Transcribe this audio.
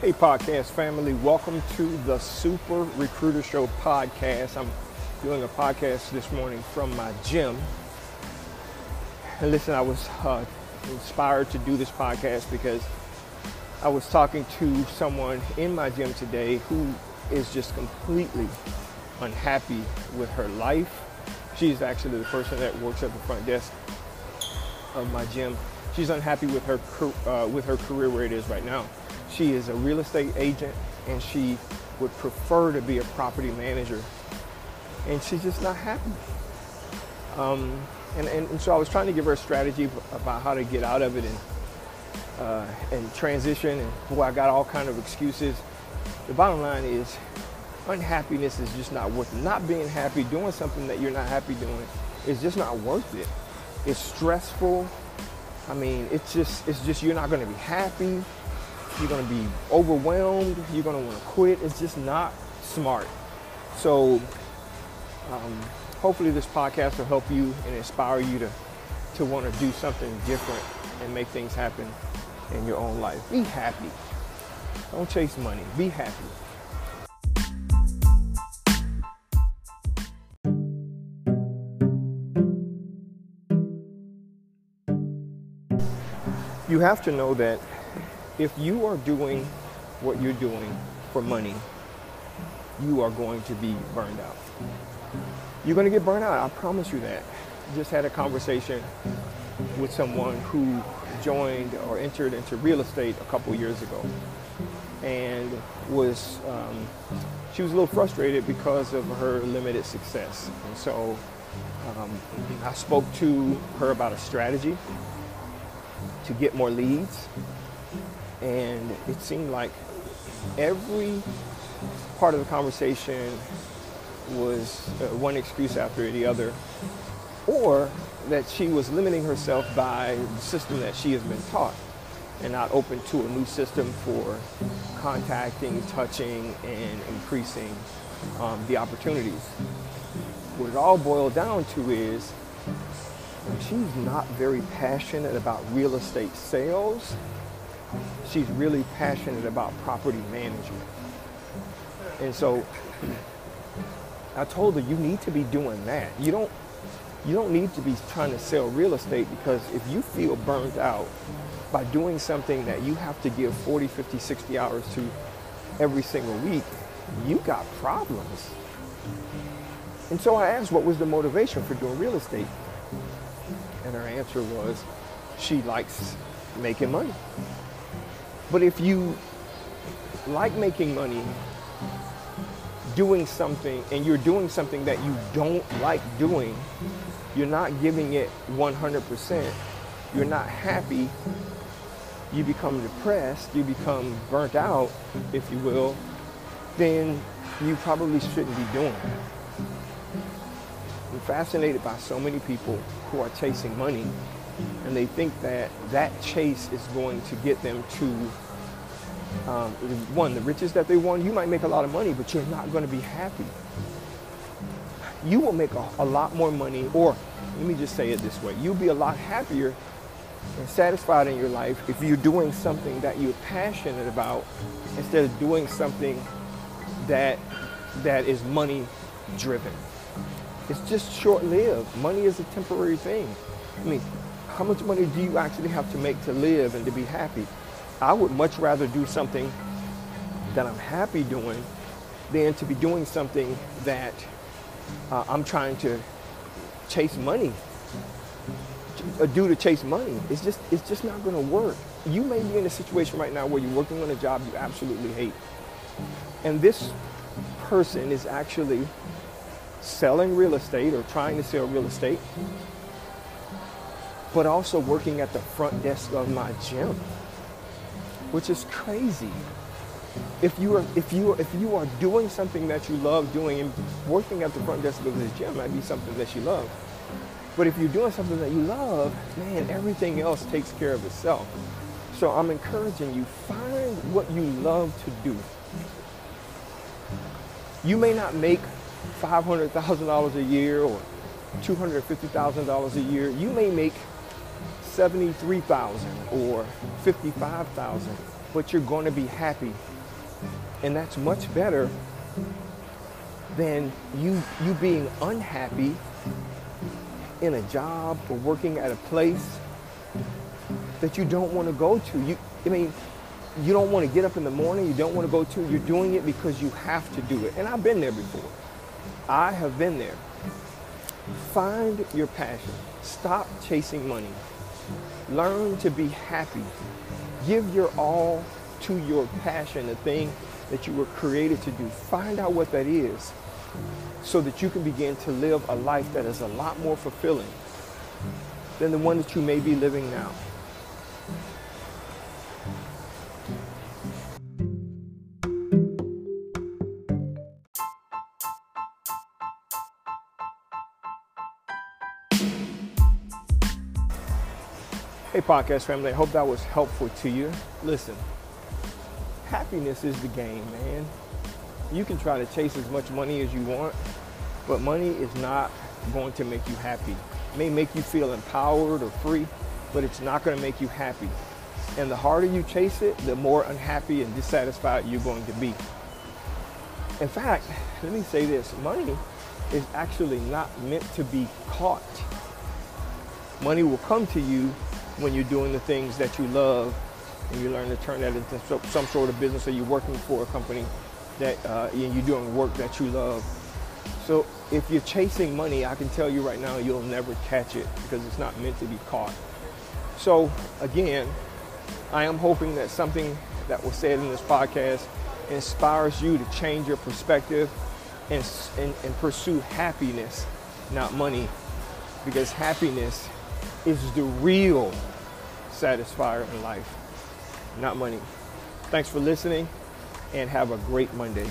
Hey, podcast family, welcome to the Super Recruiter Show podcast. I'm doing a podcast this morning from my gym. And listen, I was uh, inspired to do this podcast because I was talking to someone in my gym today who is just completely unhappy with her life. She's actually the person that works at the front desk of my gym. She's unhappy with her uh, with her career where it is right now. She is a real estate agent and she would prefer to be a property manager. And she's just not happy. Um, and, and, and, so I was trying to give her a strategy about how to get out of it and, uh, and transition. And boy, I got all kind of excuses. The bottom line is unhappiness is just not worth it. Not being happy, doing something that you're not happy doing is just not worth it. It's stressful. I mean, it's just, it's just, you're not going to be happy. You're going to be overwhelmed. You're going to want to quit. It's just not smart. So, um, hopefully, this podcast will help you and inspire you to, to want to do something different and make things happen in your own life. Be happy. Don't chase money. Be happy. You have to know that if you are doing what you're doing for money, you are going to be burned out. You're going to get burned out. I promise you that. Just had a conversation with someone who joined or entered into real estate a couple years ago and was um, she was a little frustrated because of her limited success and so um, i spoke to her about a strategy to get more leads and it seemed like every part of the conversation was uh, one excuse after the other, or that she was limiting herself by the system that she has been taught and not open to a new system for contacting, touching, and increasing um, the opportunities. What it all boiled down to is she's not very passionate about real estate sales she's really passionate about property management. And so I told her you need to be doing that. You don't you don't need to be trying to sell real estate because if you feel burned out by doing something that you have to give 40, 50, 60 hours to every single week, you got problems. And so I asked what was the motivation for doing real estate? And her answer was she likes making money. But if you like making money, doing something, and you're doing something that you don't like doing, you're not giving it 100%, you're not happy, you become depressed, you become burnt out, if you will, then you probably shouldn't be doing it. I'm fascinated by so many people who are chasing money and they think that that chase is going to get them to um, one the riches that they want. You might make a lot of money but you're not going to be happy. You will make a, a lot more money or let me just say it this way you'll be a lot happier and satisfied in your life if you're doing something that you're passionate about instead of doing something that that is money driven. It's just short lived money is a temporary thing. I mean how much money do you actually have to make to live and to be happy? I would much rather do something that I'm happy doing than to be doing something that uh, I'm trying to chase money, uh, do to chase money. It's just, it's just not going to work. You may be in a situation right now where you're working on a job you absolutely hate, and this person is actually selling real estate or trying to sell real estate but also working at the front desk of my gym, which is crazy. If you are if you are, if you are doing something that you love doing and working at the front desk of this gym might be something that you love. But if you're doing something that you love, man, everything else takes care of itself. So I'm encouraging you, find what you love to do. You may not make $500,000 a year or $250,000 a year. You may make 73,000 or 55,000. but you're going to be happy. And that's much better than you you being unhappy in a job or working at a place that you don't want to go to. You I mean, you don't want to get up in the morning, you don't want to go to, you're doing it because you have to do it. And I've been there before. I have been there. Find your passion. Stop chasing money. Learn to be happy. Give your all to your passion, the thing that you were created to do. Find out what that is so that you can begin to live a life that is a lot more fulfilling than the one that you may be living now. Hey, podcast family, I hope that was helpful to you. Listen, happiness is the game, man. You can try to chase as much money as you want, but money is not going to make you happy. It may make you feel empowered or free, but it's not going to make you happy. And the harder you chase it, the more unhappy and dissatisfied you're going to be. In fact, let me say this money is actually not meant to be caught. Money will come to you when you're doing the things that you love and you learn to turn that into some sort of business or you're working for a company that uh, you're doing work that you love. So if you're chasing money, I can tell you right now, you'll never catch it because it's not meant to be caught. So again, I am hoping that something that was said in this podcast inspires you to change your perspective and, and, and pursue happiness, not money, because happiness is the real satisfier in life, not money. Thanks for listening and have a great Monday.